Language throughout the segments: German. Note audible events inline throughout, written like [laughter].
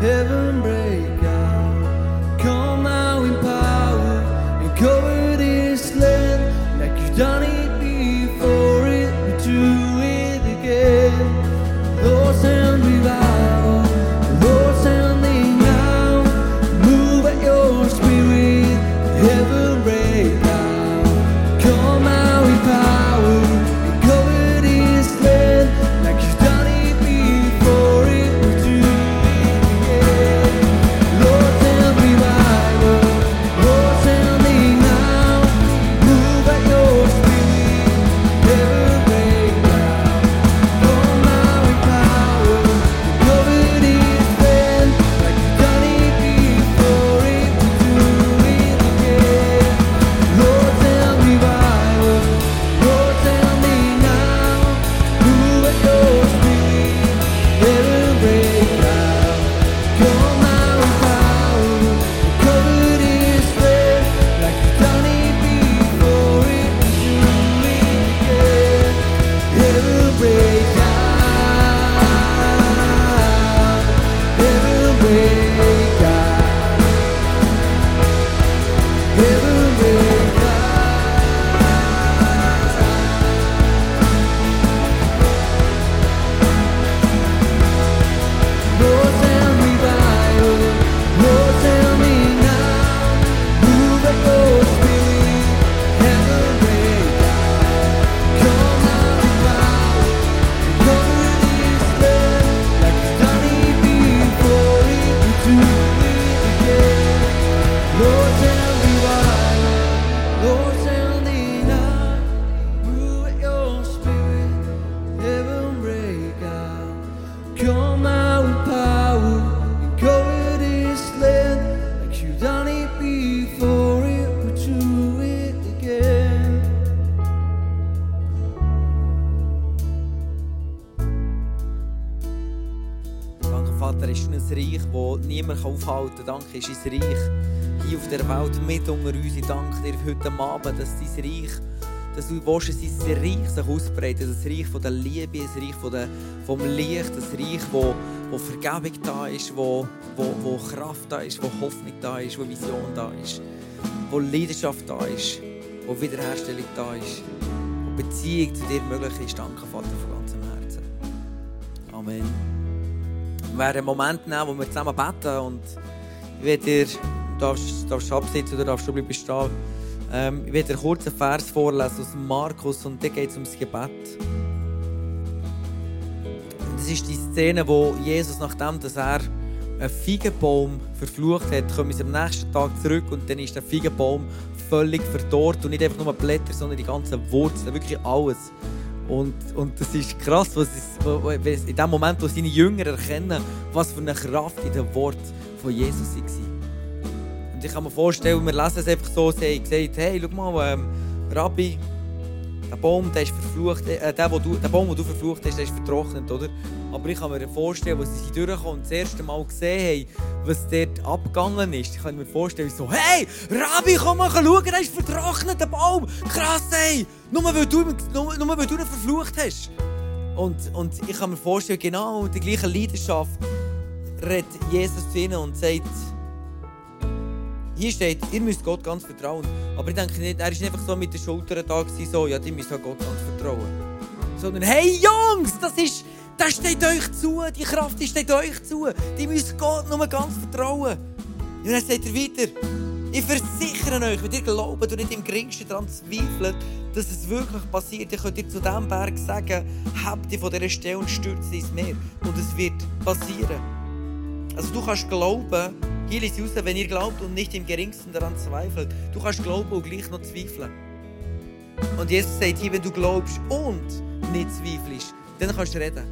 Heaven wo niemand aufhalten kann. Danke ist dein Reich hier auf der Welt mit unter uns. Ich danke dir heute Abend, dass dein Reich, dass du willst, dass dein Reich sich ausbreitet. Das Reich von der Liebe, das Reich von der, vom Licht, das Reich, wo, wo Vergebung da ist, wo, wo, wo Kraft da ist, wo Hoffnung da ist, wo Vision da ist, wo Leidenschaft da ist, wo Wiederherstellung da ist, wo Beziehung zu dir möglich ist. Danke, Vater, von ganzem Herzen. Amen. Werden einen Moment nehmen, wo wir zusammen beten und ich werde dir, du darfst, darfst absitzen oder darfst du bleiben stehen. Ähm, ich werde dir kurz einen Vers vorlesen aus Markus und da geht es ums Gebet. Und das ist die Szene, wo Jesus, nachdem dass er einen Feigenbaum verflucht hat, kommt er am nächsten Tag zurück und dann ist der Feigenbaum völlig verdorrt und nicht einfach nur Blätter, sondern die ganzen Wurzeln, wirklich alles. Und, und das ist krass, was ist, in dem Moment, wo seine Jünger erkennen, was für eine Kraft in dem Wort von Jesus war. Und ich kann mir vorstellen, wir lesen es einfach so, sie haben gesagt, hey, schau mal, ähm, Rabbi, der Baum, der ist verflucht, äh, der, wo du, der Baum, den du verflucht hast, der ist vertrocknet, oder? Aber ich kann mir vorstellen, als sie durchkommen und das erste Mal gesehen haben, was dort abgegangen ist, ich kann mir vorstellen, so, hey, Rabbi, komm mal schauen, der ist vertrocknet, der Baum, krass, ey, nur weil du, nur, nur weil du ihn verflucht hast. Und, und ich kann mir vorstellen, genau mit der gleichen Leidenschaft redet Jesus zu ihnen und sagt, hier steht, ihr müsst Gott ganz vertrauen. Aber ich denke nicht, er ist nicht einfach so mit den Schultern da gewesen, so, ja, die müssen Gott ganz vertrauen. Sondern, hey Jungs, das ist, das steht euch zu, die Kraft die steht euch zu. Die müsst Gott nur ganz vertrauen. Und dann sagt er weiter, ich versichere euch, wenn ihr glaubt und nicht im geringsten daran zweifelt, dass es wirklich passiert, dann könnt ihr zu diesem Berg sagen, habt ihr von dieser Stelle und stürzt ins Meer. Und es wird passieren. Also du kannst glauben, hier ist raus, wenn ihr glaubt und nicht im geringsten daran zweifelt. Du kannst glauben und gleich noch zweifeln. Und Jesus sagt hier, wenn du glaubst und nicht zweifelst, dann kannst du reden.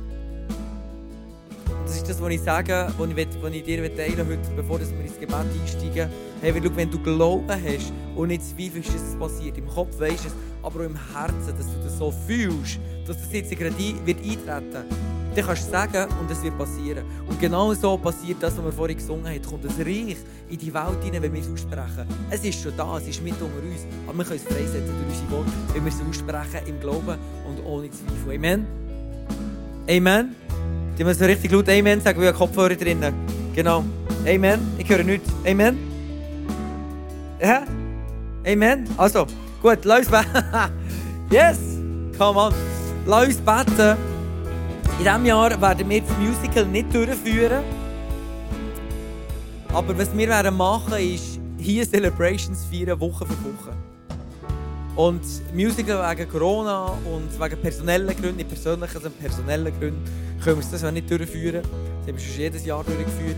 Das ist das, was ich sage, was ich, was ich dir teilen heute, bevor wir ins Gebet einsteigen. Hey, wenn du Glauben hast und nicht zweifelst, dass es passiert, im Kopf weisst du es, aber auch im Herzen, dass du das so fühlst, dass das jetzt gerade wird eintreten dann kannst du sagen und es wird passieren. Und genau so passiert das, was wir vorhin gesungen haben. Kommt das Reich in die Welt hinein, wenn wir es aussprechen. Es ist schon da, es ist mit unter uns. Aber wir können es freisetzen durch unsere Worte, wenn wir es aussprechen im Glauben und ohne Zweifel. Amen. Amen. Die müssen richtig laut Amen sagen, wie ein Kopfhörer drinnen. Genau. Amen. Ich höre nichts. Amen. Ja? Amen. Also, gut, lass uns beten. [laughs] yes! Come on. Lass uns beten. In diesem Jahr werden wir das Musical nicht durchführen. Aber was wir werden machen, ist hier Celebrations feiern, Woche für Woche. Und Musical wegen Corona und wegen personellen Gründen, nicht persönlichen, sondern personellen Gründen, können wir das nicht durchführen. Das haben wir schon jedes Jahr durchgeführt.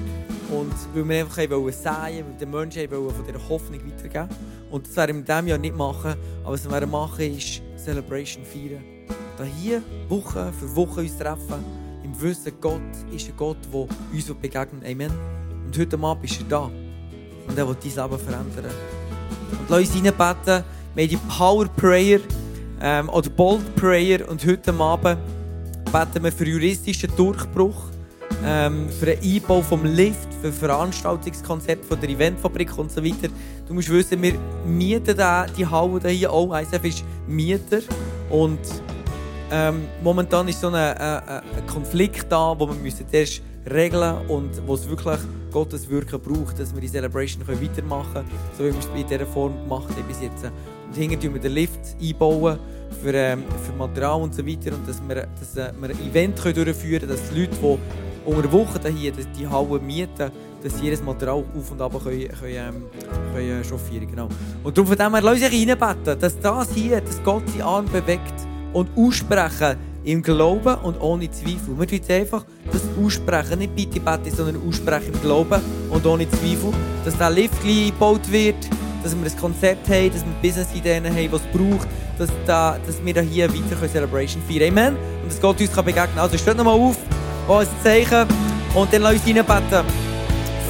Und weil wir einfach wollen säen, weil den Menschen wollen von dieser Hoffnung weitergeben. Und das werden wir in diesem Jahr nicht machen. Aber was wir machen, ist Celebration feiern da hier Woche für Woche uns treffen, im Wissen, Gott ist ein Gott, der uns begegnet. Amen. Und heute Abend ist er da. Und er will dein Leben verändern. Und lass uns reinbeten. Wir die Power Prayer ähm, oder Bold Prayer. Und heute Abend beten wir für juristischen Durchbruch, ähm, für den Einbau vom Lift, für Veranstaltungskonzept von der Eventfabrik und so weiter. Du musst wissen, wir mieten die Halle hier auch. ISF ist Mieter. Und ähm, momentan ist so ein, äh, äh, ein Konflikt da, wo wir müssen erst regeln und wo es wirklich Gottes Wirken braucht, dass wir die Celebration können weitermachen können, so wie wir es in dieser Form gemacht haben bis jetzt. Und hinten tun wir den Lift einbauen für, ähm, für Material und so weiter und dass wir, dass, äh, wir ein Event können durchführen können, dass die Leute, die unter Woche hier die Halle mieten, dass sie jedes Material auf und ab können, können, ähm, können chauffieren genau. Und darum von dem her, lass uns reinbeten, dass das hier, dass Gott seinen Arm bewegt, und aussprechen im Glauben und ohne Zweifel. Wir tun einfach das aussprechen, nicht bitte bete, sondern aussprechen im Glauben und ohne Zweifel, dass der Lift gebaut wird, dass wir ein Konzept haben, dass wir Business-Ideen haben, was es braucht, dass, da, dass wir da hier weiter Celebration feiern Amen. Und dass Gott uns kann begegnen kann. Also steht nochmal auf, ein Zeichen und dann lass uns reinbeten.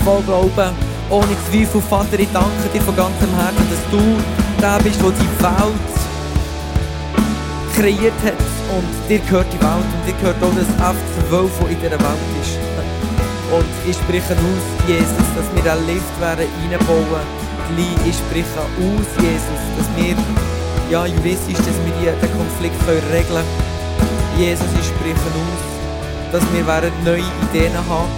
Voll Glauben, ohne Zweifel. Vater, ich danke dir von ganzem Herzen, dass du der bist, der die Welt kreiert hat. Und dir gehört die Welt und dir gehört auch das F12, das in dieser Welt ist. Und ich spreche aus, Jesus, dass wir einen Lift werden reinbauen. Gleich. Ich spreche aus, Jesus, dass wir ja, juristisch, dass wir den Konflikt regeln können. Jesus, ich spreche aus, dass wir werden neue Ideen haben.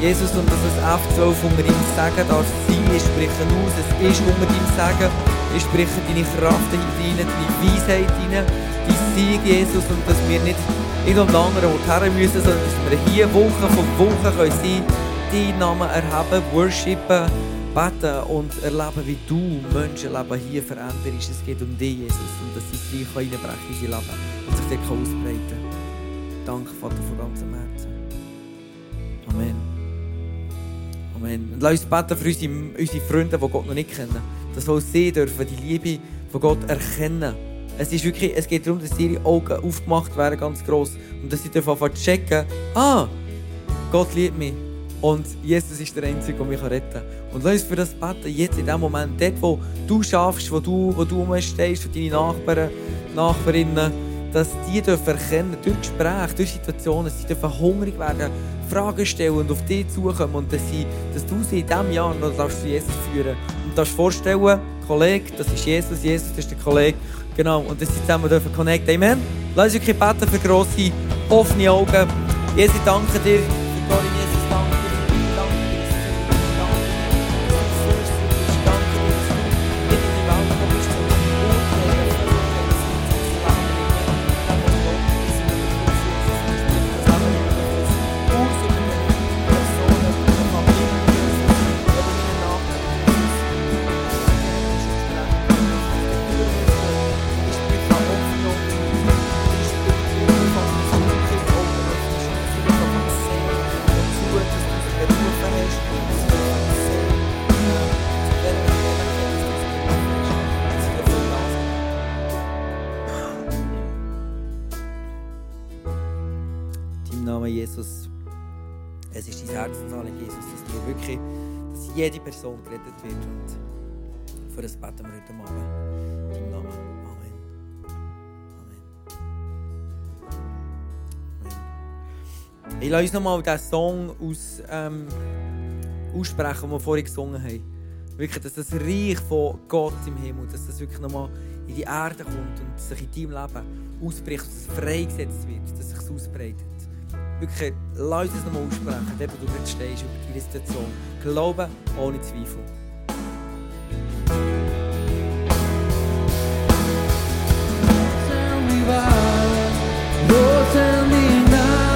Jesus, und dass das F12 unter ihm Sagen darf sein. Ich spreche aus, es ist unter ihm Sagen. Ich spreche deine Kraft hinein, deine Weisheit hinein, dein Sieg, Jesus, und dass wir nicht in einem anderen Ort her müssen, sondern dass wir hier Woche für Woche können deinen Namen erheben, worshipen, beten und erleben, wie du Menschenleben hier veränderst. Es geht um dich, Jesus, und dass sie Reich reinbrechen in ihr Leben und sich dort ausbreiten kann. Danke, Vater, von ganzem Herzen. Amen. Amen. Und lass uns beten für unsere, unsere Freunde, die Gott noch nicht kennen. Dass auch sie dürfen die Liebe von Gott erkennen. Es, ist wirklich, es geht darum, dass ihre Augen aufgemacht werden, ganz gross. Und dass sie dürfen einfach checken, ah, Gott liebt mich. Und Jesus ist der Einzige, der mich retten kann. Und lass uns für das beten, jetzt in dem Moment, dort, wo du schaffst, wo du, wo du stehst, für deine Nachbarn, Nachbarinnen, dass die dürfen erkennen, durch Gespräche, durch Situationen, sie dürfen hungrig werden, Fragen stellen und auf dich zukommen und dass, sie, dass du sie in diesem Jahr noch darfst zu Jesus führen Und darfst vorstellen, Kollege, das ist Jesus, Jesus ist der Kollege, genau, und dass sie zusammen dürfen connecten. Amen. Lass uns beten für grosse, offene Augen. Jesus, danke dir für deine jede Person gerettet wird. Und für das beten wir heute Morgen. Im Namen. Amen. Amen. Amen. Ich lasse uns nochmal diesen Song aus, ähm, aussprechen, den wir vorhin gesungen haben. Wirklich, dass das Reich von Gott im Himmel, dass das wirklich nochmal in die Erde kommt und sich in deinem Leben ausbricht, dass es freigesetzt wird, dass es sich ausbreitet. Wirklich, lass uns nochmal aussprechen, dort wo du stehst, über deine Situation. Glauben ohne Zweifel. Tell me now.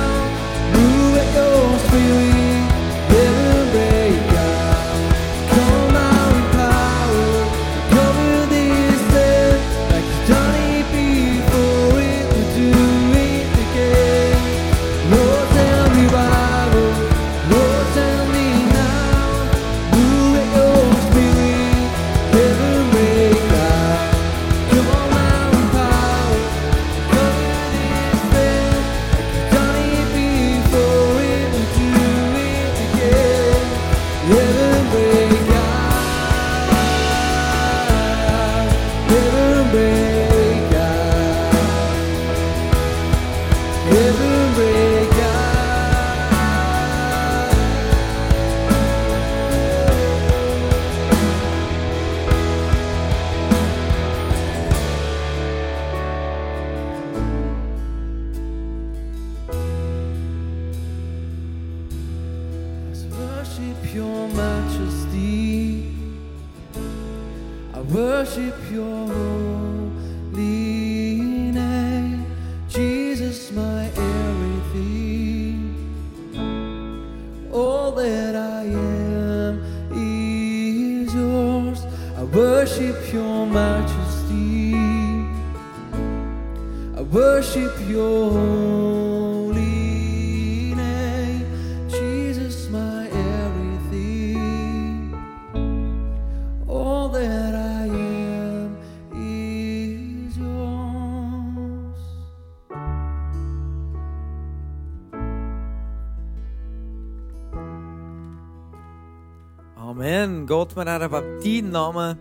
Gott, wir haben deinen Namen.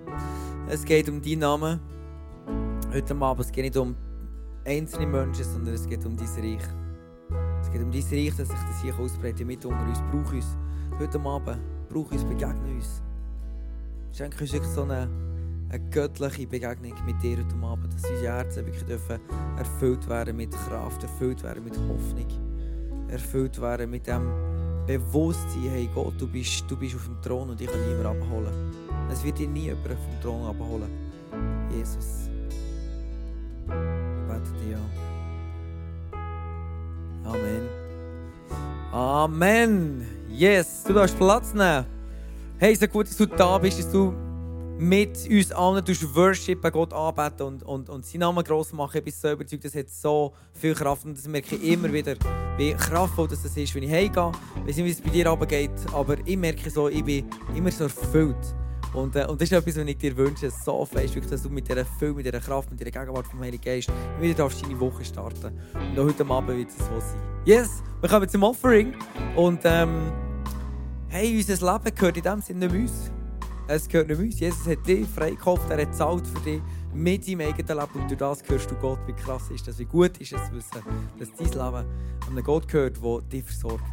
Es geht um deinen Namen. Heute Abend, es geht nicht um einzelne Menschen, sondern es geht um dein Reich. Es geht um dein Reich, dass sich das hier ausbreitet mit unter uns. Brauch uns heute Abend. Brauch uns, begegne uns. Schenke uns so eine göttliche Begegnung mit dir heute Abend, dass unsere Herzen wirklich dürfen erfüllt werden mit Kraft, erfüllt werden mit Hoffnung, erfüllt werden mit dem Bewusstsein, hey Gott, du bist, du bist auf dem Thron und ich kann niemand abholen. Es wird dir nie jemand vom Thron abholen. Jesus. Ich bete dir an. Amen. Amen. Yes, du darfst Platz nehmen. Hey, so gut, dass du da bist, dass du mit uns allen durch Worship Gott anbeten und, und, und seinen Namen gross machen. Ich bin so überzeugt, das hat so viel Kraft und das merke ich immer wieder, wie kraftvoll das ist, wenn ich heimgehe. Ich weiß nicht, wie es bei dir runtergeht, aber ich merke so, ich bin immer so erfüllt. Und, äh, und das ist etwas, was ich dir wünsche, so fest, wirklich, dass du mit dieser Fülle, mit dieser Kraft, mit dieser Gegenwart vom Heiligen Geist wieder darfst deine Woche starten. Und auch heute Abend wird es so sein. Yes, wir kommen zum Offering. Und ähm, hey, unser Leben gehört in dem Sinne nicht uns. Es gehört nicht uns. Jesus hat dich freigekauft, er hat zahlt für dich mit seinem eigenen Leben. Und durch das hörst du Gott, wie krass ist das, wie gut ist es wissen, dass dein Leben an einen Gott gehört, der dich versorgt.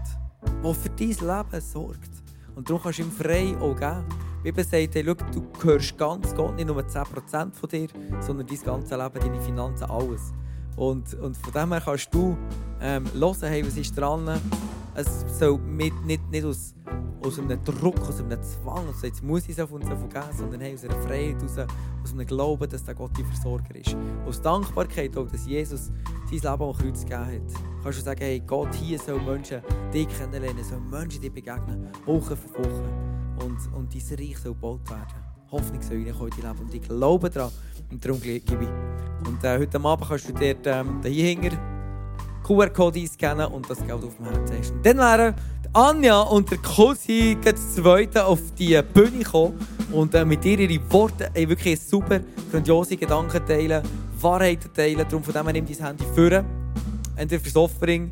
Der für dein Leben sorgt. Und darum kannst du ihm frei auch geben. Die Bibel sagt, hey, schau, du gehörst ganz Gott, nicht nur 10% von dir, sondern dein ganzes Leben, deine Finanzen, alles. Und, und von dem her kannst du ähm, hören, hey, was ist dran. Es soll mit, nicht, nicht aus aus einem Druck, aus einem Zwang, also jetzt muss ich es auf uns vergeben, sondern hey, aus einer Freiheit, aus, einem Glauben, dass der Gott dein Versorger ist. Aus Dankbarkeit dass Jesus sein Leben am Kreuz gegeben hat. Kannst du sagen, hey, Gott, hier sollen Menschen dich kennenlernen, sollen Menschen dir begegnen, Woche für Woche. Und, und dein Reich soll gebaut werden. Hoffnung soll reinkommen in dein Leben. Und ich glaube daran. Und darum gebe ich. Und äh, heute Abend kannst du dir ähm, hier hinten QR-Code einscannen und das Geld auf dem. Und dann wären Anja und der Cosi das zweite auf die Bühne gekommen und äh, mit ihr ihre Worte wirklich super grandiose Gedanken teilen, Wahrheiten teilen. Darum von dem nimm dein Handy führen, entweder fürs Offering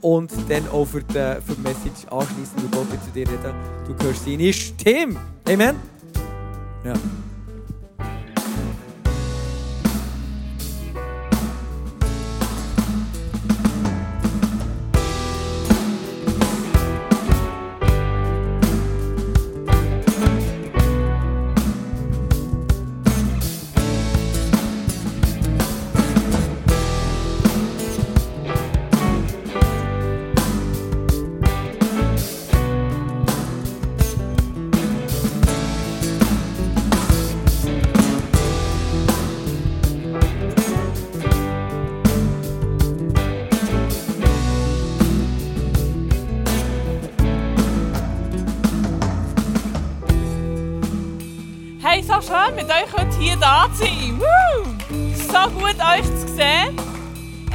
und dann auch für die, für die Message anschließend, du Gott zu dir reden. Du hörst seine Stimme. Amen. Ja.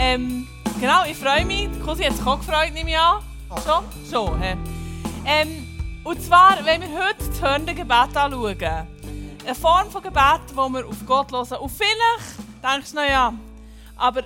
Ähm, genau, ich freue mich. Cousin hat sich auch gefreut, nehme ich an. Schon? Schon, he. ähm, Und zwar, wenn wir heute das hörende Gebet anschauen. Eine Form von Gebet, wo wir auf Gott hören. Und vielleicht denkst du, naja, aber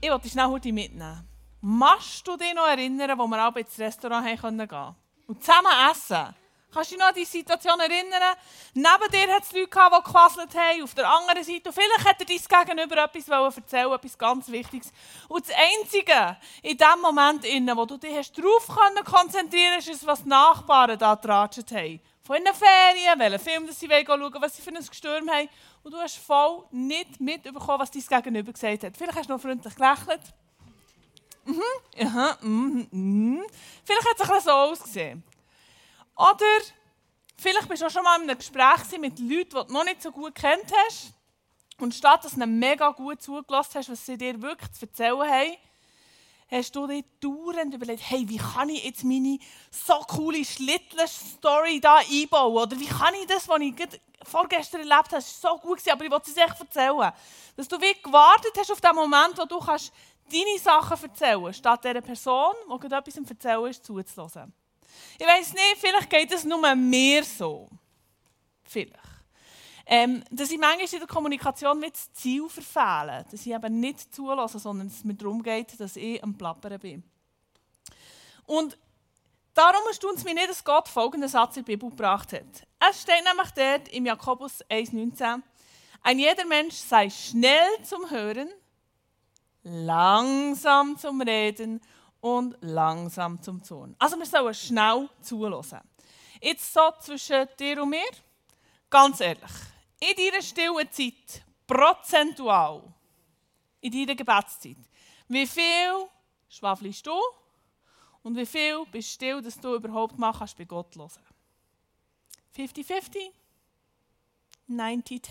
ich wollte dich schnell heute mitnehmen. Machst du dich noch erinnern, wo wir auch ins Restaurant gehen konnten? Und zusammen essen? Kannst du dich noch an die Situation erinnern? Neben dir hat es Leute gehabt, die gequasselt haben, auf der anderen Seite. Und vielleicht hat er dein Gegenüber etwas erzählen etwas ganz Wichtiges. Und das Einzige in dem Moment, wo du dich hast darauf konzentrieren konntest, ist, was die Nachbarn da getratscht haben. Von ihren Ferien, welchen Film sie schauen was sie für ein Gestürm haben. Und du hast voll nicht mitbekommen, was dein Gegenüber gesagt hat. Vielleicht hast du noch freundlich gelächelt. Mhm, aha, mhm, mhm. Vielleicht hat es ein so ausgesehen. Oder vielleicht bist du auch schon mal in einem Gespräch mit Leuten, die du noch nicht so gut kennt hast. Und statt dass du mega gut zugelassen hast, was sie dir wirklich zu erzählen haben, hast du dir dauernd überlegt, hey, wie kann ich jetzt meine so coole Schlittle-Story da einbauen? Oder wie kann ich das, was ich vorgestern erlebt habe, so gut gewesen, aber ich wollte es echt erzählen. Dass du wie gewartet hast auf den Moment, wo du kannst deine Sachen erzählen kannst, statt dieser Person, die gerade etwas erzählen ist, zuzulassen. Ich weiß nicht, vielleicht geht es nur mir so. Vielleicht. Ähm, dass ich manchmal in der Kommunikation mit das Ziel verfehle. Dass ich eben nicht zulasse, sondern es mir darum geht, dass ich am Plappern bin. Und darum erstaunt es mich nicht, dass Gott folgenden Satz in der Bibel gebracht hat. Es steht nämlich dort im Jakobus 1,19: Ein jeder Mensch sei schnell zum Hören, langsam zum Reden und langsam zum Zorn. Also wir sollen schnell zulassen. Jetzt so zwischen dir und mir, ganz ehrlich, in deiner stillen Zeit, prozentual, in deiner Gebetszeit, wie viel schwafelst du und wie viel bist du still, dass du überhaupt mal kannst bei Gott hören 50-50? 90-10?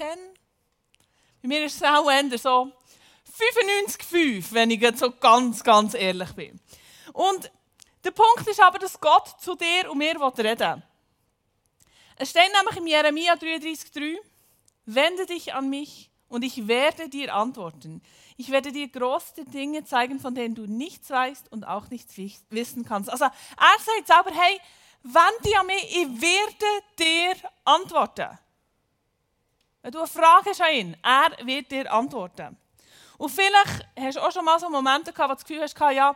Bei mir ist es auch eher so 95-5, wenn ich jetzt so ganz, ganz ehrlich bin. Und der Punkt ist aber, dass Gott zu dir und mir reden will. Es steht nämlich im Jeremia 33,3: Wende dich an mich und ich werde dir antworten. Ich werde dir große Dinge zeigen, von denen du nichts weißt und auch nichts wissen kannst. Also, er sagt selber: Hey, wende dich an mich, ich werde dir antworten. Wenn du eine Frage hast an ihn, er wird dir antworten. Und vielleicht hast du auch schon mal so Momente gehabt, wo du das Gefühl hast, ja,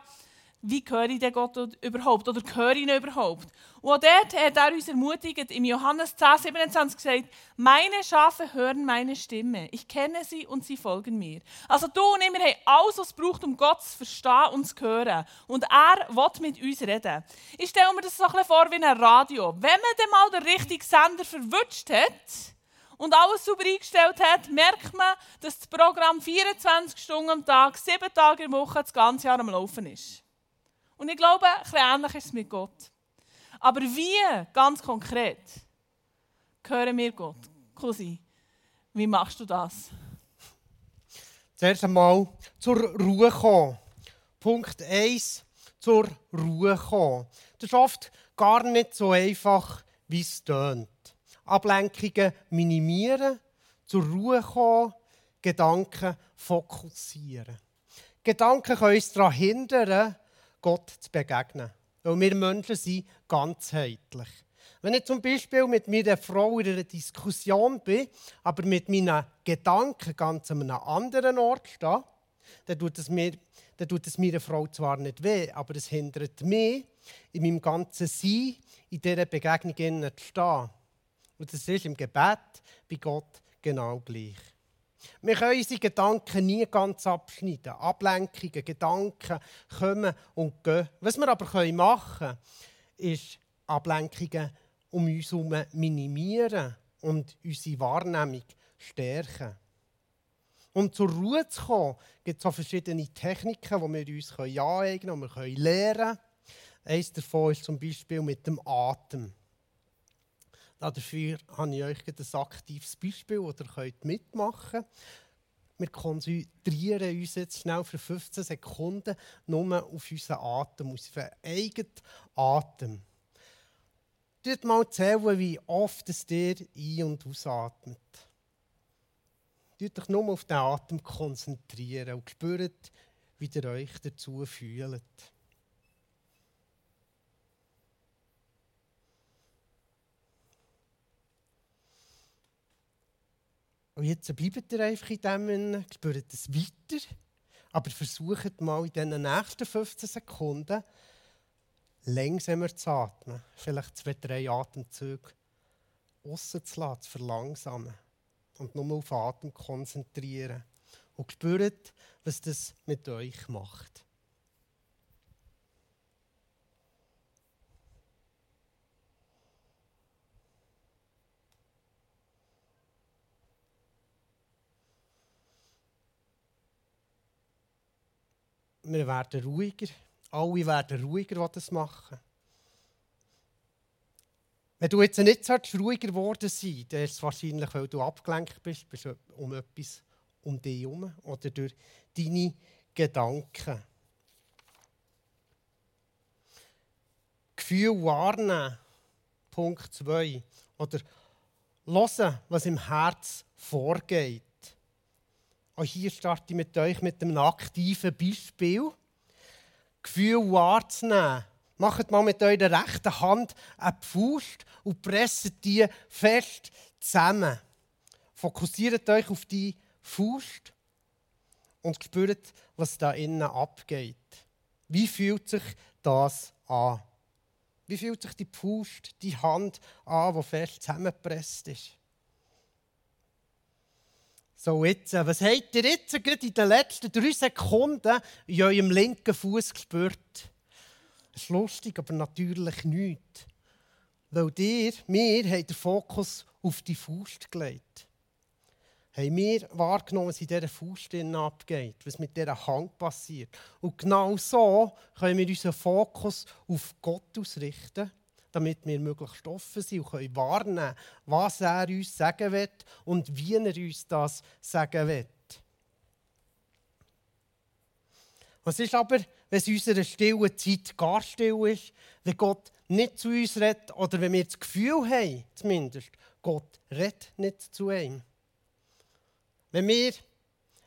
wie höre ich den Gott überhaupt? Oder höre ich ihn überhaupt? Und auch dort hat er uns ermutigt, im Johannes 10, 27 gesagt, meine Schafe hören meine Stimme. Ich kenne sie und sie folgen mir. Also du und ich, wir haben alles, was es braucht, um Gott zu verstehen und zu hören. Und er will mit uns reden. Ich stelle mir das so ein bisschen vor wie ein Radio. Wenn man dann mal den richtigen Sender verwünscht hat, und alles sauber eingestellt hat, merkt man, dass das Programm 24 Stunden am Tag, 7 Tage in der Woche, das ganze Jahr am Laufen ist. Und ich glaube, ein ähnlich ist es mit Gott. Aber wie, ganz konkret, hören wir Gott? Cousin, wie machst du das? Zuerst einmal zur Ruhe kommen. Punkt 1, zur Ruhe kommen. Das ist oft gar nicht so einfach, wie es tönt. Ablenkungen minimieren, zur Ruhe kommen, Gedanken fokussieren. Gedanken können uns daran hindern, Gott zu begegnen. Weil wir Menschen sind ganzheitlich. Wenn ich zum Beispiel mit meiner Frau in einer Diskussion bin, aber mit meinen Gedanken ganz an einem anderen Ort stehe, dann tut es, mir, dann tut es meiner Frau zwar nicht weh, aber es hindert mich, in meinem ganzen Sein in dieser Begegnung zu stehen. Und das ist im Gebet bei Gott genau gleich. Wir können unsere Gedanken nie ganz abschneiden. Ablenkungen, Gedanken kommen und gehen. Was wir aber machen können, ist Ablenkungen um uns herum minimieren und unsere Wahrnehmung stärken. Um zur Ruhe zu kommen, gibt es auch verschiedene Techniken, die wir uns aneignen können, die wir lernen können. Eines davon ist zum Beispiel mit dem Atem. Dafür habe ich euch ein aktives Beispiel, das ihr mitmachen könnt. Wir konzentrieren uns jetzt schnell für 15 Sekunden nur auf unseren Atem, auf unseren eigenen Atem. Tut mal zählen, wie oft es dir ein- und ausatmet. Tut euch nur auf den Atem konzentrieren und spürt, wie ihr euch dazu fühlt. Und jetzt bleibt ihr einfach in dem, spürt es weiter, aber versucht mal in den nächsten 15 Sekunden langsamer zu atmen. Vielleicht zwei, drei Atemzüge rauszulassen, zu verlangsamen und nur auf Atem konzentrieren. Und spürt, was das mit euch macht. Wir werden ruhiger. Alle werden ruhiger, die das machen. Wenn du jetzt nicht ruhiger geworden sein dann ist es wahrscheinlich, weil du abgelenkt bist, bist um etwas um dich herum oder durch deine Gedanken. Gefühl wahrnehmen, Punkt 2. Oder hören, was im Herz vorgeht. Auch hier starte ich mit euch mit einem aktiven Beispiel. Gefühl wahrzunehmen. Macht mal mit eurer rechten Hand eine Faust und presst die fest zusammen. Fokussiert euch auf die Faust und spürt, was da innen abgeht. Wie fühlt sich das an? Wie fühlt sich die Faust, die Hand an, die fest zusammengepresst ist? So, jetzt, äh, was habt ihr jetzt gerade in den letzten drei Sekunden in eurem linken Fuß gespürt? Es ist lustig, aber natürlich nicht. Weil dir, wir haben den Fokus auf die Faust gelegt. Haben wir wahrgenommen, was in dieser Faust abgeht, was mit dieser Hand passiert. Und genau so können wir unseren Fokus auf Gott ausrichten, damit wir möglichst offen sind und können wahrnehmen, was er uns sagen will und wie er uns das sagen will. Was ist aber, wenn es in unserer stillen Zeit gar still ist, wenn Gott nicht zu uns redet oder wenn wir das Gefühl haben, zumindest, Gott redet nicht zu ihm? Wenn wir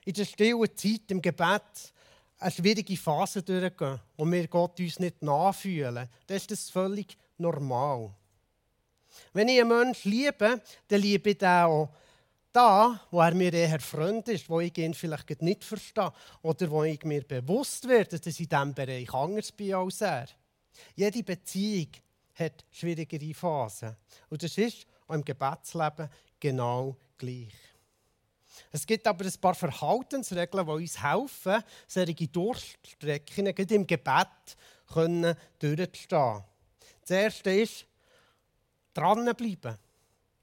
in der stillen Zeit im Gebet eine schwierige Phase durchgehen, wo wir Gott uns nicht nachfühlen, dann ist das völlig normal. Wenn ich einen Menschen liebe, dann liebe ich auch da, wo er mir eher Freund ist, wo ich ihn vielleicht nicht verstehe oder wo ich mir bewusst werde, dass ich in diesem Bereich anders bin als er. Jede Beziehung hat schwierigere Phasen. Und das ist auch im Gebetsleben genau gleich. Es gibt aber ein paar Verhaltensregeln, die uns helfen, solche Durststrecken im Gebet durchzustehen. Das erste ist, dranbleiben.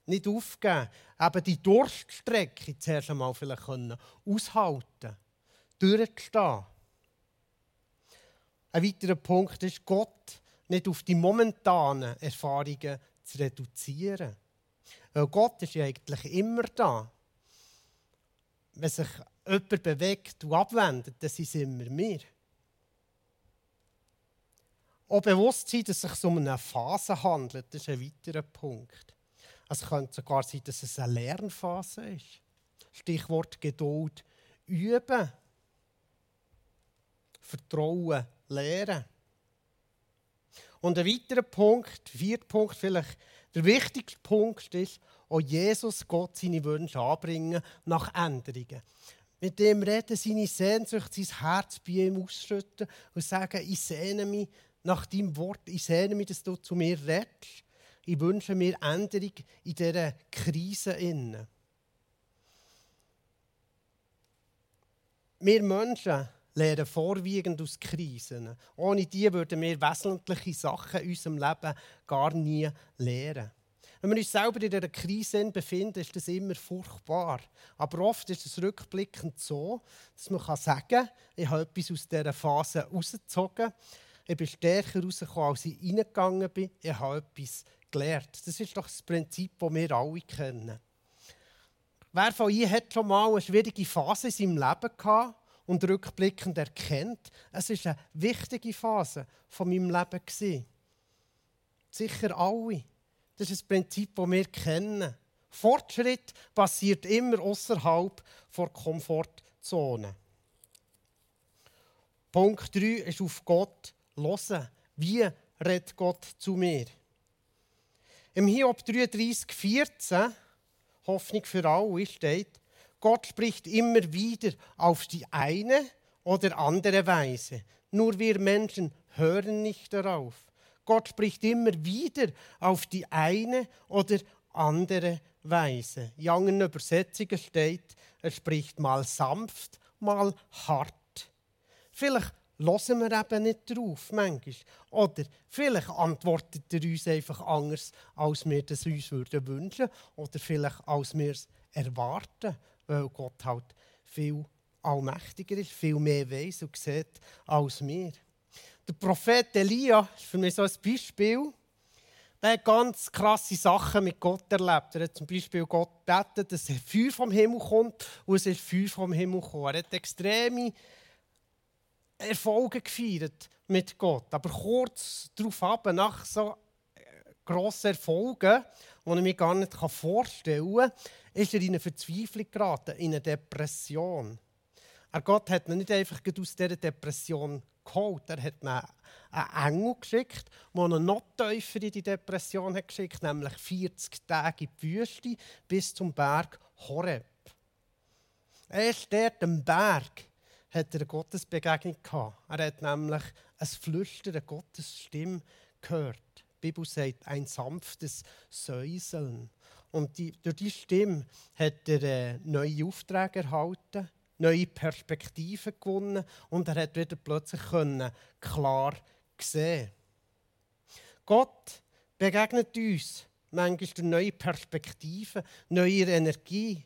Nicht aufgeben. Eben die Durststrecke zuerst einmal vielleicht können aushalten Durchstehen. Ein weiterer Punkt ist, Gott nicht auf die momentanen Erfahrungen zu reduzieren. Weil Gott ist ja eigentlich immer da. Wenn sich jemand bewegt und abwendet, dann sind immer wir. Auch bewusst sein, dass es sich um eine Phase handelt, das ist ein weiterer Punkt. Es könnte sogar sein, dass es eine Lernphase ist. Stichwort Geduld üben. Vertrauen lernen. Und ein weiterer Punkt, vierter Punkt, vielleicht der wichtigste Punkt ist, auch Jesus Gott seine Wünsche anbringen nach Änderungen. Mit dem reden, seine Sehnsucht, sein Herz bei ihm ausschütten und sagen, ich sehne mich nach deinem Wort, ich sehne mich, dass du zu mir redest. Ich wünsche mir Änderung in dieser Krise. Wir Menschen lernen vorwiegend aus Krisen. Ohne die würden wir wesentliche Sachen in unserem Leben gar nie lernen. Wenn wir uns selber in dieser Krise befinden, ist das immer furchtbar. Aber oft ist es rückblickend so, dass man sagen kann, ich habe etwas aus dieser Phase herausgezogen. Ich bin stärker herausgekommen, als ich reingegangen bin. Ich habe etwas gelernt. Das ist doch das Prinzip, das wir alle kennen. Wer von Ihnen hat schon mal eine schwierige Phase in seinem Leben gehabt und rückblickend erkennt, es ist eine wichtige Phase von meinem Leben gewesen. Sicher alle. Das ist das Prinzip, das wir kennen. Fortschritt passiert immer außerhalb der Komfortzone. Punkt 3 ist auf Gott hören. Wie redet Gott zu mir? Im Hiob 33, 14, Hoffnung für alle, steht, Gott spricht immer wieder auf die eine oder andere Weise. Nur wir Menschen hören nicht darauf. Gott spricht immer wieder auf die eine oder andere Weise. In anderen Übersetzungen steht, er spricht mal sanft, mal hart. Vielleicht hören wir eben nicht drauf, manchmal. Oder vielleicht antwortet er uns einfach anders, als wir das uns würden wünschen oder vielleicht als wir es erwarten, weil Gott halt viel allmächtiger ist, viel mehr weiß und sieht als wir. Der Prophet Elia ist für mich so ein Beispiel. Der hat ganz krasse Sachen mit Gott erlebt. Er hat zum Beispiel Gott gebeten, dass Feuer vom Himmel kommt und es ist Feuer vom Himmel gekommen. Er hat extreme Erfolge gefeiert mit Gott. Aber kurz darauf ab, nach so äh, grossen Erfolgen, die ich mir gar nicht vorstellen kann, ist er in eine Verzweiflung geraten, in eine Depression. Er Gott hat ihn nicht einfach aus dieser Depression geholt. Er hat einen Engel geschickt, der ihn noch tiefer in die Depression hat geschickt, nämlich 40 Tage in die Wüste bis zum Berg Horeb. Erst dort am Berg hat er eine Gottesbegegnung gehabt. Er hat nämlich ein Flüstern, eine Gottesstimme gehört. Die Bibel sagt, ein sanftes Säuseln. Und die, durch diese Stimme hat er äh, neue Aufträge erhalten, neue Perspektiven gewonnen und er hat wieder plötzlich können klar sehen. Gott begegnet uns manchmal durch neue Perspektiven, neue Energie,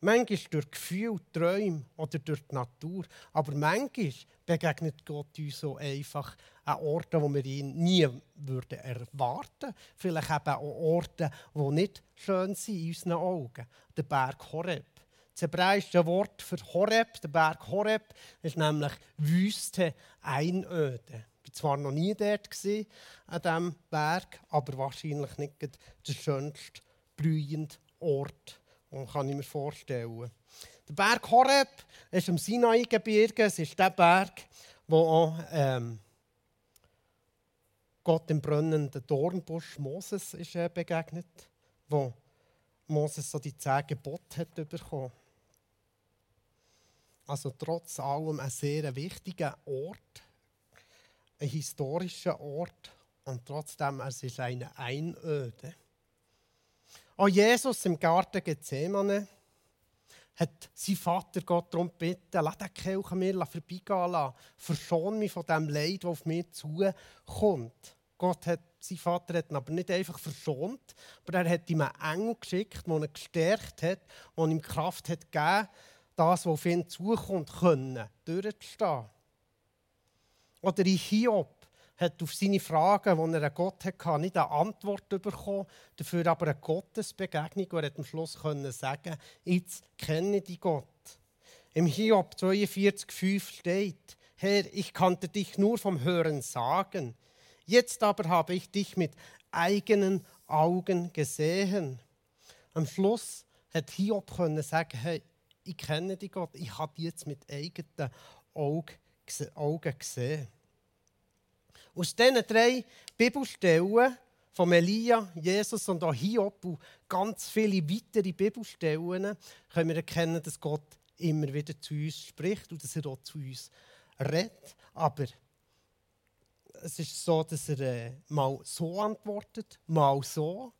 manchmal durch Gefühl, Träume oder durch die Natur. Aber manchmal begegnet Gott uns so einfach an Orten, wo wir ihn nie würden erwarten Vielleicht eben an Orten, die nicht schön sind in unseren Augen. Der Berg Horeb. Das hebräische Wort für Horeb, der Berg Horeb, ist nämlich Wüste, Einöde. Ich war zwar noch nie dort an diesem Berg, aber wahrscheinlich nicht der schönste, blühende Ort, den kann ich mir vorstellen. Der Berg Horeb ist im Sinai-Gebirge. Es ist der Berg, wo auch, ähm, Gott im brennenden Dornbusch Moses ist äh, begegnet, wo Moses so die zehn Gebote hat bekommen. Also trotz allem ein sehr wichtiger Ort, ein historischer Ort und trotzdem es ist eine Einöde. Auch Jesus im Garten Gethsemane hat sein Vater Gott darum gebeten, lass den Kelch mir vorbeigehen lassen. Verschon mich von dem Leid, das auf mich zukommt. Gott hat, sein Vater hat ihn aber nicht einfach verschont, aber er hat ihm einen Engel geschickt, der ihn gestärkt hat, der ihm Kraft hat gegeben, das, was auf ihn zukommt, können, durchzustehen. Oder in Hiob hat auf seine Fragen, die er an Gott hatte, nicht eine Antwort bekommen, dafür aber eine Gottesbegegnung, wo er am Schluss können sagen jetzt kenne ich die Gott. Im Hiob 42,5 steht, Herr, ich kannte dich nur vom Hören sagen, jetzt aber habe ich dich mit eigenen Augen gesehen. Am Schluss hat Hiob können sagen, hey, ich kenne die Gott, ich habe dich jetzt mit eigenen Augen gesehen. Aus diesen drei Bibelstellen von Elia, Jesus und auch Hiob und ganz viele weitere Bibelstellen können wir erkennen, dass Gott immer wieder zu uns spricht und dass er auch zu uns redet. Aber es ist so, dass er äh, mal so antwortet, mal so.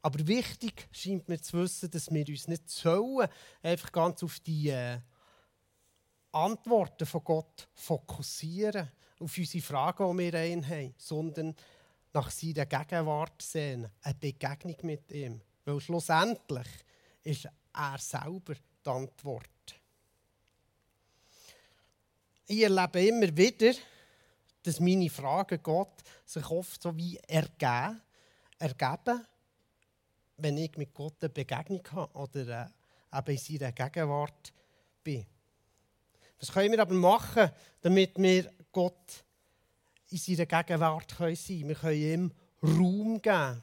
Aber wichtig scheint mir zu wissen, dass wir uns nicht sollen, einfach ganz auf die äh, Antworten von Gott fokussieren, auf unsere Fragen, die wir haben, sondern nach seiner Gegenwart sehen, eine Begegnung mit ihm. Weil schlussendlich ist er selber die Antwort. Ich erlebe immer wieder, dass meine Fragen Gott sich oft so wie ergeben, ergeben wenn ich mit Gott eine Begegnung habe oder äh, eben in seiner Gegenwart bin. Was können wir aber machen, damit wir Gott in seiner Gegenwart sein können? Wir können ihm Raum geben.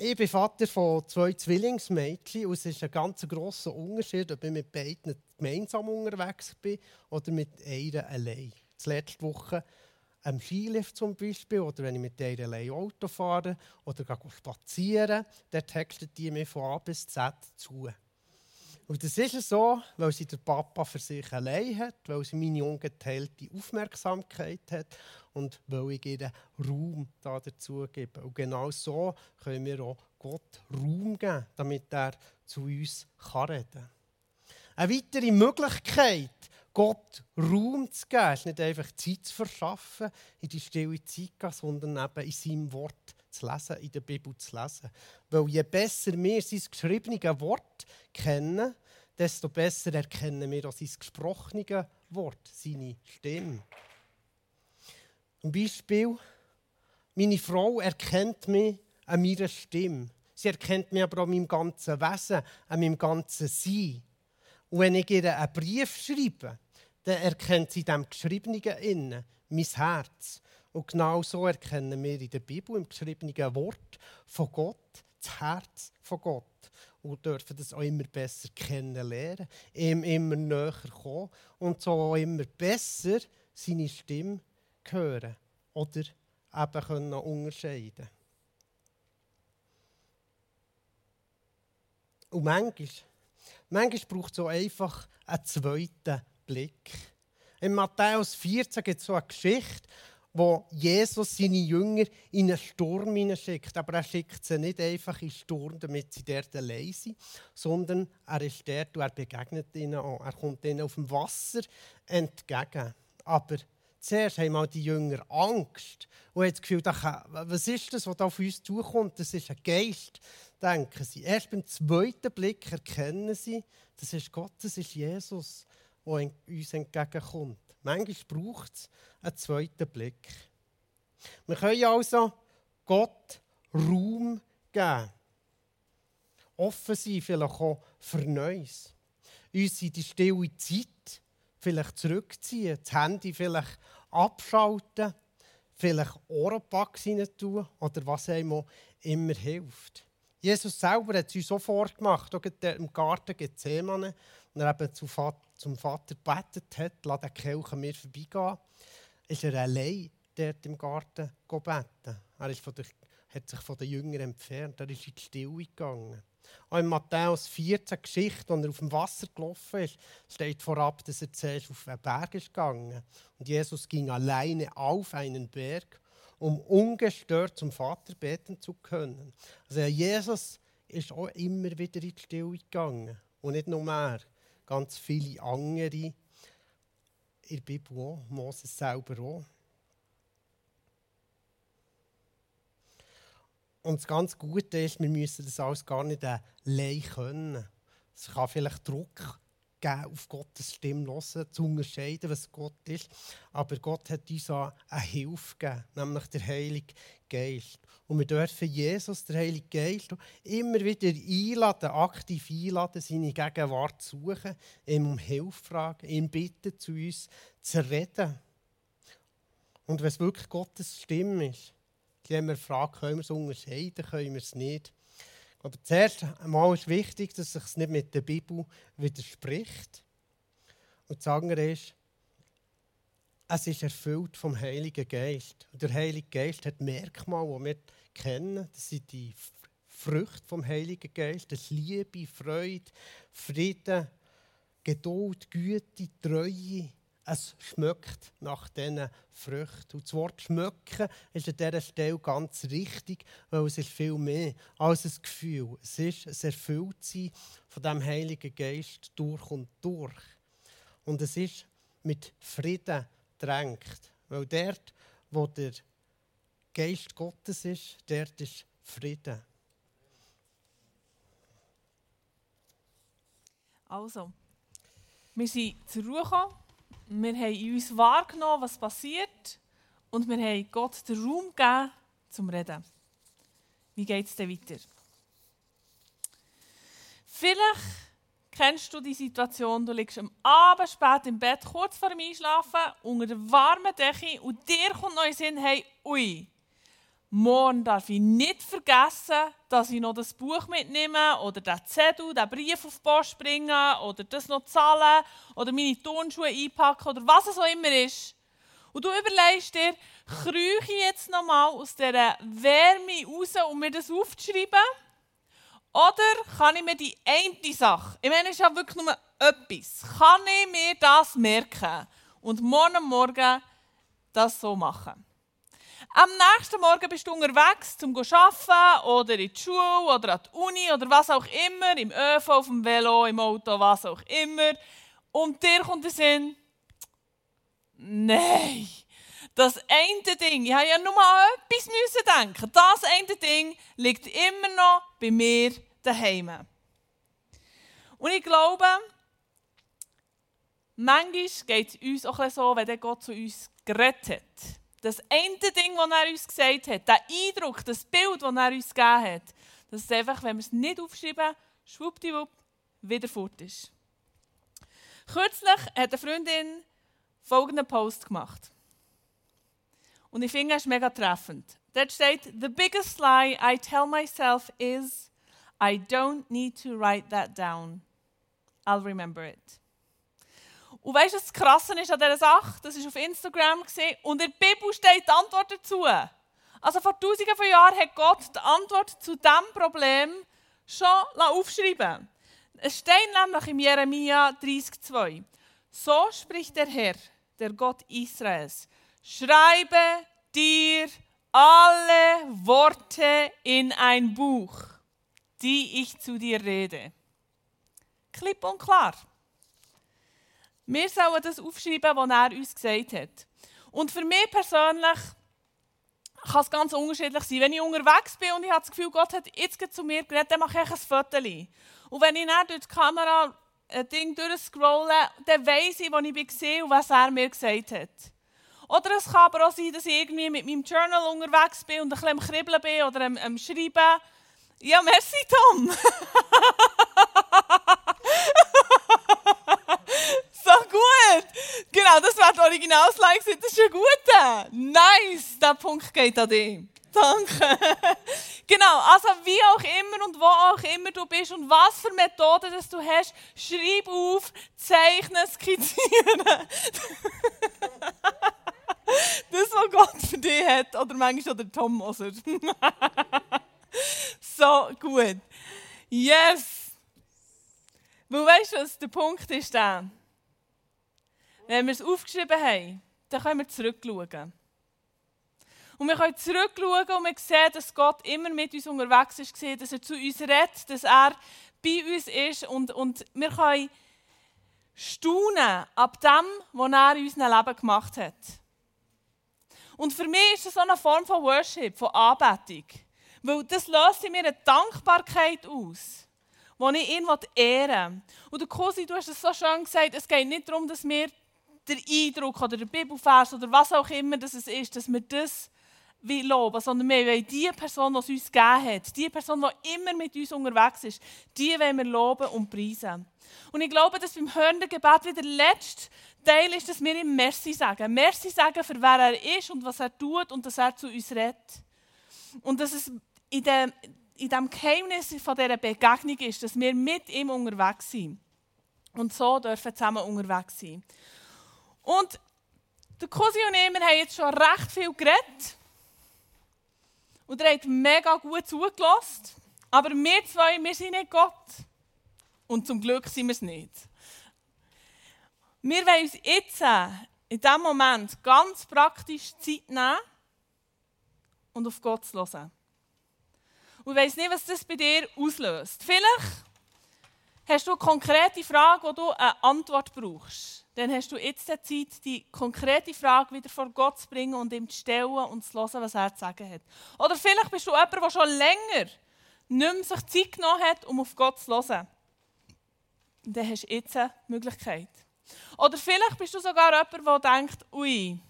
Ich bin Vater von zwei Zwillingsmädchen und es ist ein ganz grosser Unterschied, ob ich mit beiden gemeinsam unterwegs bin oder mit einer allein. Letzte Woche am Skilift zum Beispiel oder wenn ich mit der allein Auto fahre oder gehe spazieren, dann textet die mir von A bis Z zu. Und das ist so, weil sie der Papa für sich allein hat, weil sie meine ungeteilte Aufmerksamkeit hat und weil ich ihr Raum da dazu gebe. Und genau so können wir auch Gott Raum geben, damit er zu uns reden kann. Eine weitere Möglichkeit, Gott Raum zu geben, ist nicht einfach Zeit zu verschaffen, in die stille Zeit sondern eben in seinem Wort zu lesen, in der Bibel zu lesen. Weil je besser wir sein geschriebenes Wort kennen, desto besser erkennen wir auch sein gesprochenes Wort, seine Stimme. Zum Beispiel, meine Frau erkennt mich an meiner Stimme. Sie erkennt mich aber an meinem ganzen Wesen, an meinem ganzen Sein. Und wenn ich ihr einen Brief schreibe, dann erkennt sie in dem Geschriebenen innen mein Herz. Und genau so erkennen wir in der Bibel, im geschriebenen Wort von Gott, das Herz von Gott. Und dürfen das auch immer besser kennenlernen, ihm immer näher kommen und so auch immer besser seine Stimme hören oder eben können unterscheiden Und manchmal, manchmal braucht es so einfach einen zweiten Blick. In Matthäus 14 gibt es so eine Geschichte, wo Jesus seine Jünger in einen Sturm hineinschickt. Aber er schickt sie nicht einfach in den Sturm, damit sie dort allein sind, sondern er ist dort und er begegnet ihnen auch. Er kommt ihnen auf dem Wasser entgegen. Aber Zuerst haben die Jünger Angst und haben das Gefühl, was ist das, was da auf uns zukommt? Das ist ein Geist, denken sie. Erst beim zweiten Blick erkennen sie, das ist Gott, das ist Jesus, der uns entgegenkommt. Manchmal braucht es einen zweiten Blick. Wir können also Gott Raum geben. Offen sein, vielleicht auch für Neues. Uns in die stille Zeit vielleicht zurückziehen, das Handy vielleicht abschalten, vielleicht Ohrenpacks rein tun oder was einem immer hilft. Jesus selber hat es uns so vorgemacht, auch im Garten Gethsemane, und er eben zum Vater gebetet hat, lass den Kelch an mir vorbeigehen, ist er allein dort im Garten gebeten. Er ist von der, hat sich von den Jüngern entfernt, er ist in die Stille gegangen. Auch in Matthäus 14 Geschichte, als er auf dem Wasser gelaufen ist, steht vorab, dass er zuerst auf einen Berg ist gegangen. Und Jesus ging alleine auf einen Berg, um ungestört zum Vater beten zu können. Also Jesus ist auch immer wieder in die Stille gegangen. Und nicht nur mehr, ganz viele andere in der Bibel auch, Moses selber auch. Und das ganz Gute ist, wir müssen das alles gar nicht allein können. Es kann vielleicht Druck geben, auf Gottes Stimme hören, zu unterscheiden, was Gott ist. Aber Gott hat uns auch eine Hilfe gegeben, nämlich der Heilige Geist. Und wir dürfen Jesus, der Heilige Geist, immer wieder einladen, aktiv einladen, seine Gegenwart zu suchen, ihm um Hilfe fragen, ihn bitten, zu uns zu reden. Und wenn es wirklich Gottes Stimme ist, die haben wir gefragt, können wir es unterscheiden, können wir es nicht. Aber zuerst einmal ist wichtig, dass es sich nicht mit der Bibel widerspricht. Und das andere ist, es ist erfüllt vom Heiligen Geist. Und der Heilige Geist hat Merkmale, die wir kennen. Das sind die Früchte vom Heiligen Geist. Das Liebe, Freude, Frieden, Geduld, Güte, Treue, es schmeckt nach diesen Früchten. Und das Wort schmecken ist an dieser Stelle ganz richtig, weil es ist viel mehr als ein Gefühl. Es ist ein Erfülltsein von dem Heiligen Geist durch und durch. Und es ist mit Frieden drängt. Weil dort, wo der Geist Gottes ist, dort ist Frieden. Also, wir sind zur Ruhe gekommen wir haben in uns wahrgenommen, was passiert und wir haben Gott den Raum gegeben, zum Reden. Wie geht es denn weiter? Vielleicht kennst du die Situation, du liegst am Abend spät im Bett, kurz vor dem Einschlafen, unter der warmen Decke und dir kommt noch in den Sinn, hey, ui, Morgen darf ich nicht vergessen, dass ich noch das Buch mitnehme oder den Zettel, den Brief auf die Post bringen oder das noch zahlen oder meine Turnschuhe einpacken oder was es auch immer ist. Und du überlegst dir, krieche ich jetzt nochmal aus dieser Wärme raus, um mir das aufzuschreiben? Oder kann ich mir die eine Sache, ich meine, es ist ja wirklich nur etwas, kann ich mir das merken und morgen Morgen das so machen? Am nächsten Morgen bist du unterwegs, um zu arbeiten oder in die Schule oder an die Uni oder was auch immer, im ÖV, auf dem Velo, im Auto, was auch immer. Und dir kommt der Sinn, nein, das eine Ding, ich habe ja nur an etwas müssen denken. Das eine Ding liegt immer noch bei mir daheim. Und ich glaube, manchmal geht es uns auch so, wenn Gott zu uns geredet hat das eine Ding, das er uns gesagt hat, der Eindruck, das Bild, das er uns gegeben hat, dass es einfach, wenn wir es nicht aufschreiben, schwuppdiwupp, wieder fort ist. Kürzlich hat eine Freundin folgenden Post gemacht. Und ich finde, es mega treffend. Dort steht, The biggest lie I tell myself is, I don't need to write that down. I'll remember it. Und weißt du, was das Krasse ist an dieser Sache? Das war auf Instagram und in der Bibel steht die Antwort dazu. Also vor tausenden von Jahren hat Gott die Antwort zu diesem Problem schon aufschreiben Es steht nämlich im Jeremia 30,2. So spricht der Herr, der Gott Israels. Schreibe dir alle Worte in ein Buch, die ich zu dir rede. Klipp und klar. Wir sollen das aufschreiben, was er uns gesagt hat. Und für mich persönlich kann es ganz unterschiedlich sein. Wenn ich unterwegs bin und ich habe das Gefühl, Gott hat jetzt zu mir geredet, dann mache ich ein Foto. Und wenn ich dann durch die Kamera ein Ding durchscrolle, dann weiss ich, wo ich war und was er mir gesagt hat. Oder es kann aber auch sein, dass ich irgendwie mit meinem Journal unterwegs bin und ein bisschen am Kribbeln bin oder am, am Schreiben. Ja, merci, Tom. [laughs] so gut. Genau, das war die Originalslide. Das ist ein guter. Nice. Der Punkt geht an dich. Danke. [laughs] genau, also wie auch immer und wo auch immer du bist und was für Methoden das du hast, schreib auf, zeichne, skizzieren. [laughs] das, was Gott für dich hat. Oder manchmal der Tom Moser. [laughs] so gut. Yes. Weil weißt du, was der Punkt ist der? Wenn wir es aufgeschrieben haben, dann können wir zurückschauen. Und wir können zurückschauen und wir sehen, dass Gott immer mit uns unterwegs ist, dass er zu uns redet, dass er bei uns ist und, und wir können staunen ab dem, was er in unserem Leben gemacht hat. Und für mich ist das so eine Form von Worship, von Anbetung. Weil das löst in mir eine Dankbarkeit aus, die ich ihn ehren will. Und der Kosi, du hast es so schön gesagt, es geht nicht darum, dass wir den Eindruck oder den Bibelvers oder was auch immer das ist, dass wir das wie loben, sondern wir wollen die Person, die es uns gegeben hat, die Person, die immer mit uns unterwegs ist, die wollen wir loben und preisen. Und ich glaube, dass beim hörenden Gebet wieder der letzte Teil ist, dass wir ihm Merci sagen. Merci sagen, für wer er ist und was er tut und dass er zu uns redet. Und dass es in dem, in dem Geheimnis von dieser Begegnung ist, dass wir mit ihm unterwegs sind. Und so dürfen zusammen unterwegs sein. Und der Cosi und ich, wir haben jetzt schon recht viel geredet. Und er hat mega gut zugelassen. Aber wir zwei, wir sind nicht Gott. Und zum Glück sind wir es nicht. Wir wollen uns jetzt in diesem Moment ganz praktisch Zeit nehmen und auf Gott zu hören. Und ich weiss nicht, was das bei dir auslöst. Vielleicht hast du eine konkrete Frage, wo du eine Antwort brauchst. Dann hast du jetzt die Zeit, die konkrete Frage wieder vor Gott zu bringen und ihm zu stellen und zu hören, was er zu sagen hat. Oder vielleicht bist du jemand, der schon länger nicht mehr sich Zeit genommen hat, um auf Gott zu hören. dann hast du jetzt eine Möglichkeit. Oder vielleicht bist du sogar jemand, der denkt, ui,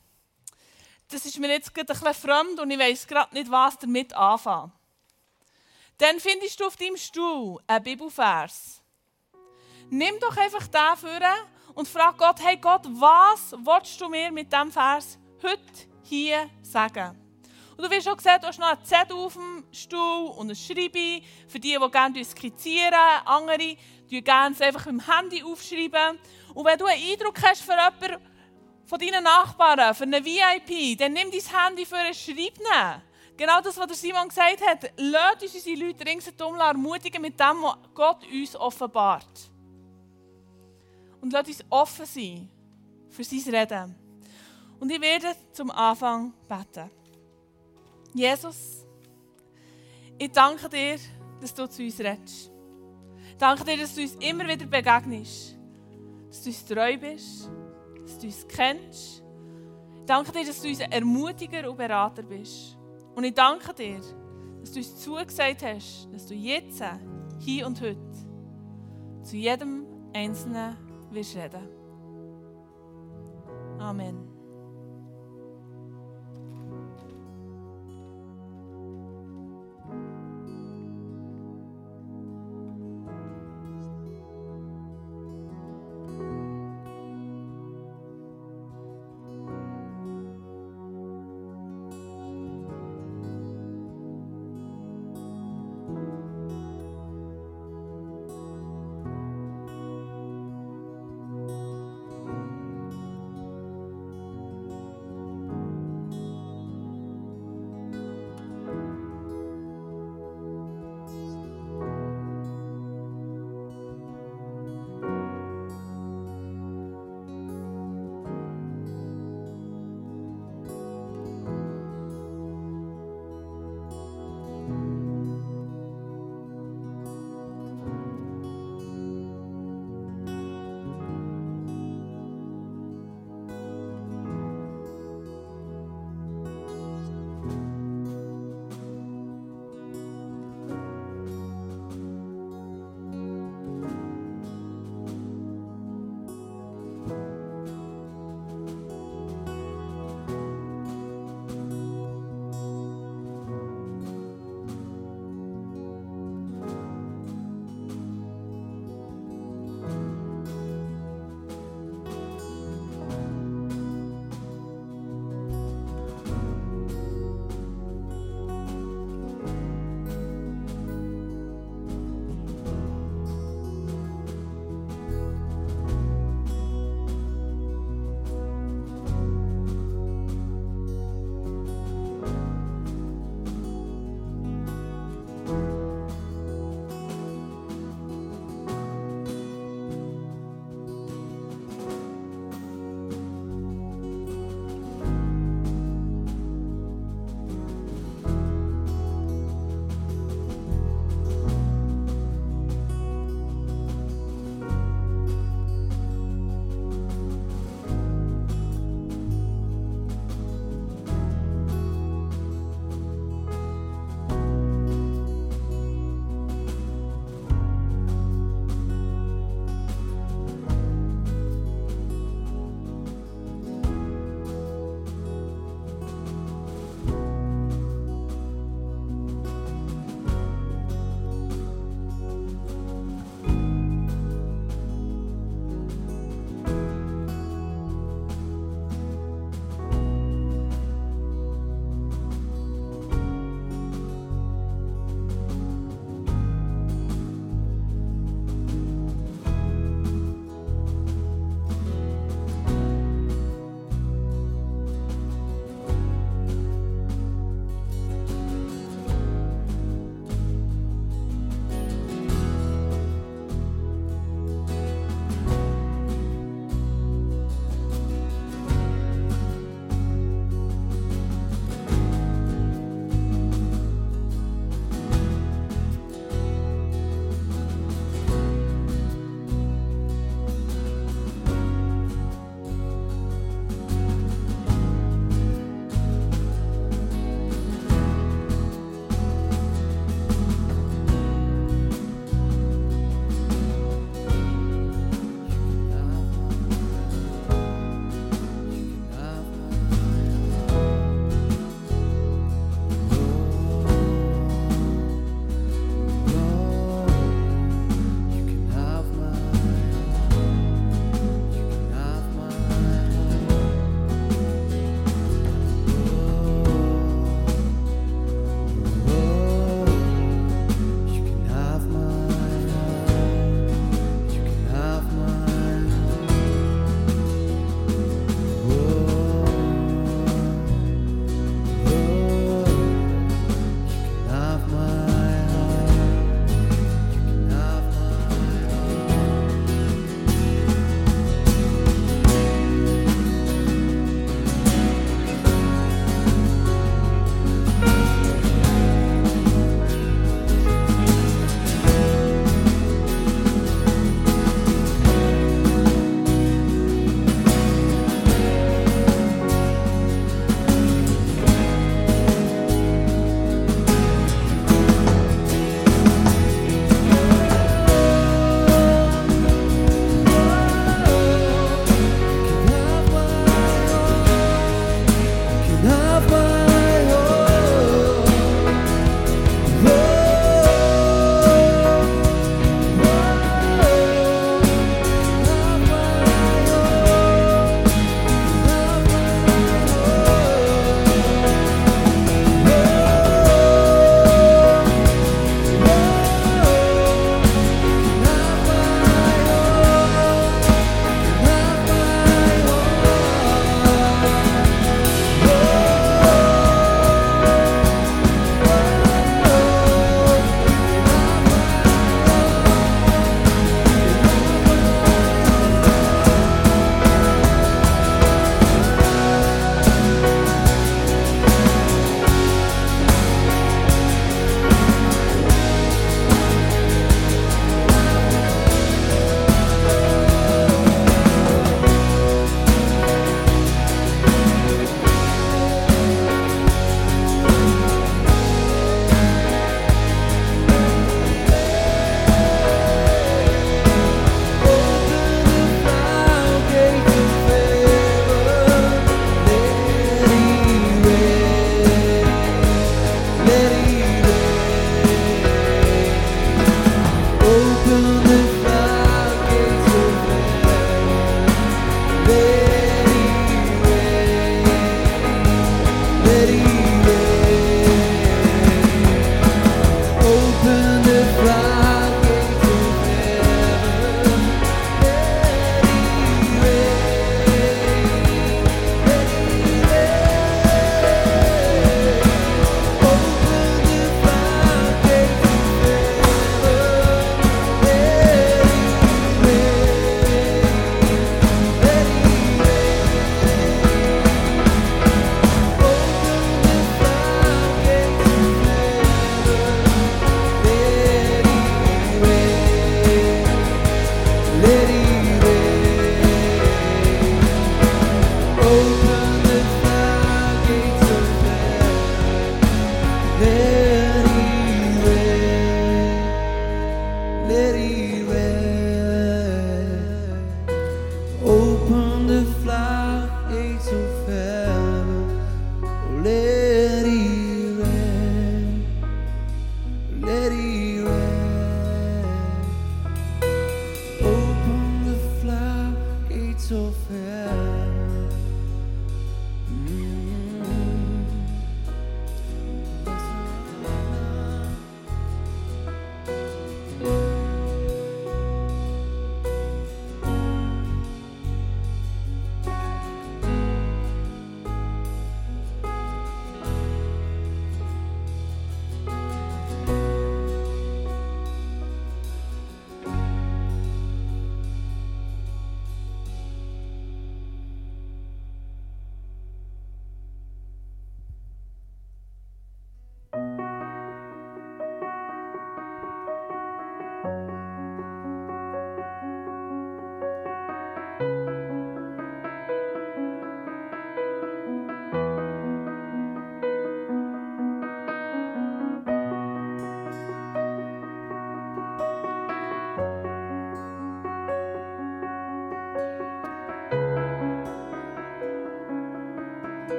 das ist mir jetzt gerade ein bisschen fremd und ich weiß gerade nicht, was damit anfangen. Dann findest du auf deinem Stuhl einen Bibelvers. Nimm doch einfach den vor und frag Gott, hey Gott, was willst du mir mit diesem Vers heute hier sagen? Und du wirst auch sehen, du hast noch einen Zettel auf dem Stuhl und ein Schreiben für die, die gerne skizzieren. Andere die gerne einfach mit dem Handy aufschreiben. Und wenn du einen Eindruck hast für jemanden von deinen Nachbarn, für einen VIP, dann nimm dein Handy für ein Schreiben. Genau das, was Simon gesagt hat. Lasst uns unsere Leute ringsherum ermutigen mit dem, was Gott uns offenbart. Und lasst uns offen sein für sein Reden. Und ich werde zum Anfang beten. Jesus, ich danke dir, dass du zu uns redest. Ich danke dir, dass du uns immer wieder begegnest. Dass du uns treu bist. Dass du uns kennst. Ich danke dir, dass du uns Ermutiger und Berater bist. Und ich danke dir, dass du uns zugesagt hast, dass du jetzt, hier und heute, zu jedem Einzelnen vil skje det. Amen.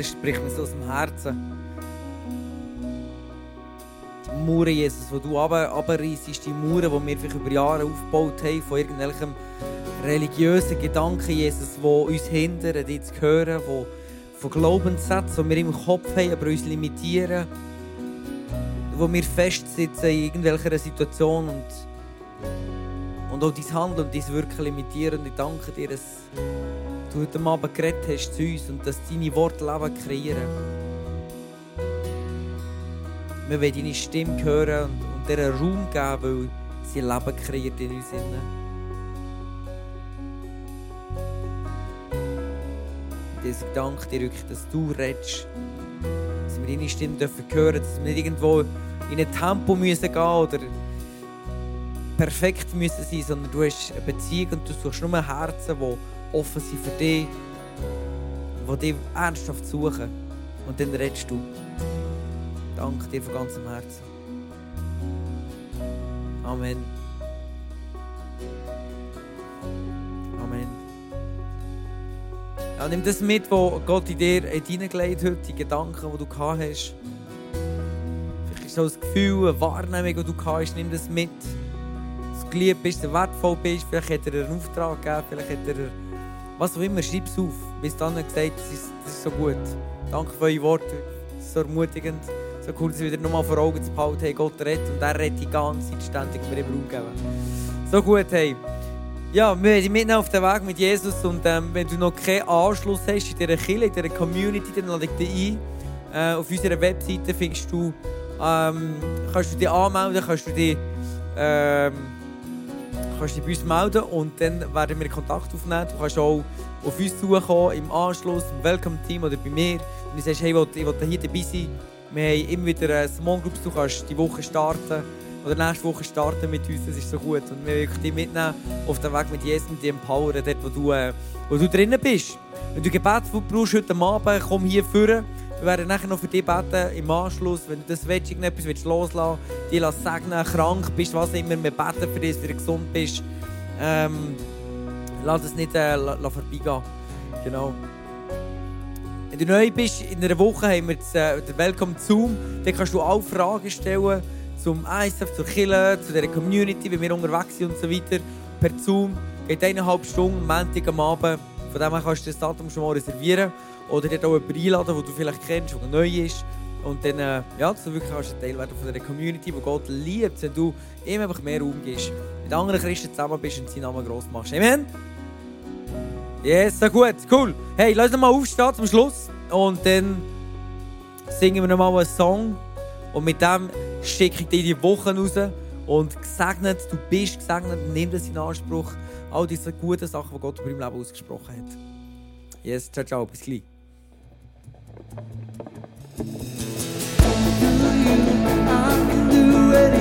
Das spricht mir so aus dem Herzen. Die Mauern, Jesus, die du runterreissest, die Mauern, die wir vielleicht über Jahre aufgebaut haben, von irgendwelchem religiösen Gedanken, Jesus, die uns hindern, dich zu hören, die von Glaubenssätzen, die wir im Kopf haben, aber uns limitieren, wo wir festsitzen in irgendwelcher Situation und, und auch dein Handeln und dein Wirken limitieren. Und ich danke dir, dass du heute Abend geredet hast zu uns und dass deine Worte Leben kreieren. Wir wollen deine Stimme hören und, und dir Raum geben, weil sie Leben kreiert in uns. Und ich danke dir wirklich, dass du redest. Dass wir deine Stimme dürfen hören dass wir nicht irgendwo in ein Tempo müssen gehen oder perfekt müssen sein, sondern du hast eine Beziehung und du suchst nur Herzen, die offen sind für dich, die dich ernsthaft suchen. Und dann redest du. Danke dir von ganzem Herzen. Amen. Amen. Ja, nimm das mit, was Gott in dir hineingelegt hat, die Gedanken, die du gehabt hast. Vielleicht ist so ein Gefühl, eine Wahrnehmung, die du gehabt hast, nimm das mit. Dass du geliebt bist, wertvoll bist. Vielleicht hat er einen Auftrag gegeben, vielleicht hat er was auch immer, schreib es auf. Bis dann gesagt, das ist, das ist so gut. Danke für eure Worte, so ermutigend. So cool, dass wir wieder nochmal vor Augen zu behalten hey, Gott rettet und er rettet die ganze Zeit ständig mir Raum geben. So gut, hey. Ja, wir sind mitten auf dem Weg mit Jesus und ähm, wenn du noch keinen Anschluss hast in dieser Kirche, in dieser Community, dann lade ich dich ein. Äh, auf unserer Webseite findest du, ähm, kannst du dich anmelden, kannst du dich, ähm, kannst dich bei uns melden und dann werden wir Kontakt aufnehmen. Du kannst auch auf uns zukommen im Anschluss, im Welcome-Team oder bei mir. Wenn du sagst, hey, ich will, hier dabei sein, wir haben immer wieder Small Groups, du kannst die Woche starten oder nächste Woche starten mit uns, das ist so gut. Und wir wollen dich mitnehmen auf den Weg mit Jesus und dich empowern, dort wo du, äh, wo du drinnen bist. Wenn du Gebet brauchst heute Abend, komm hier führen. Wir werden nachher noch für dich beten im Anschluss. Wenn du das willst, irgendetwas willst loslassen dich lass segnen, krank bist, was immer, wir beten für dich, dass du gesund bist. Ähm, lass es nicht äh, vorbeigehen. Genau. Wenn du neu bist, in einer Woche haben wir das, äh, den Welcome Zoom. Da kannst du alle Fragen stellen zum ISF, zur Kirche, zu dieser Community, wie wir unterwegs sind und so weiter. Per Zoom. Geht eineinhalb Stunden, Montag am Abend. Von dem kannst du das Datum schon mal reservieren. Oder dir auch jemanden einladen, den du vielleicht kennst, der neu ist. Und dann, äh, ja, dass du wirklich kannst ein Teil werden von dieser Community, die Gott liebt, wenn du ihm einfach mehr Raum gibst, mit anderen Christen zusammen bist und seinen Namen gross machst. Amen? Yes, so gut, cool. Hey, lass uns mal aufstehen zum Schluss. Und dann singen wir noch mal einen Song. Und mit dem schicke ich dir die Woche raus. Und gesegnet, du bist gesegnet, nimm das in Anspruch. All diese guten Sachen, die Gott über dein Leben ausgesprochen hat. Yes, ciao, ciao, bis gleich. I can do anything.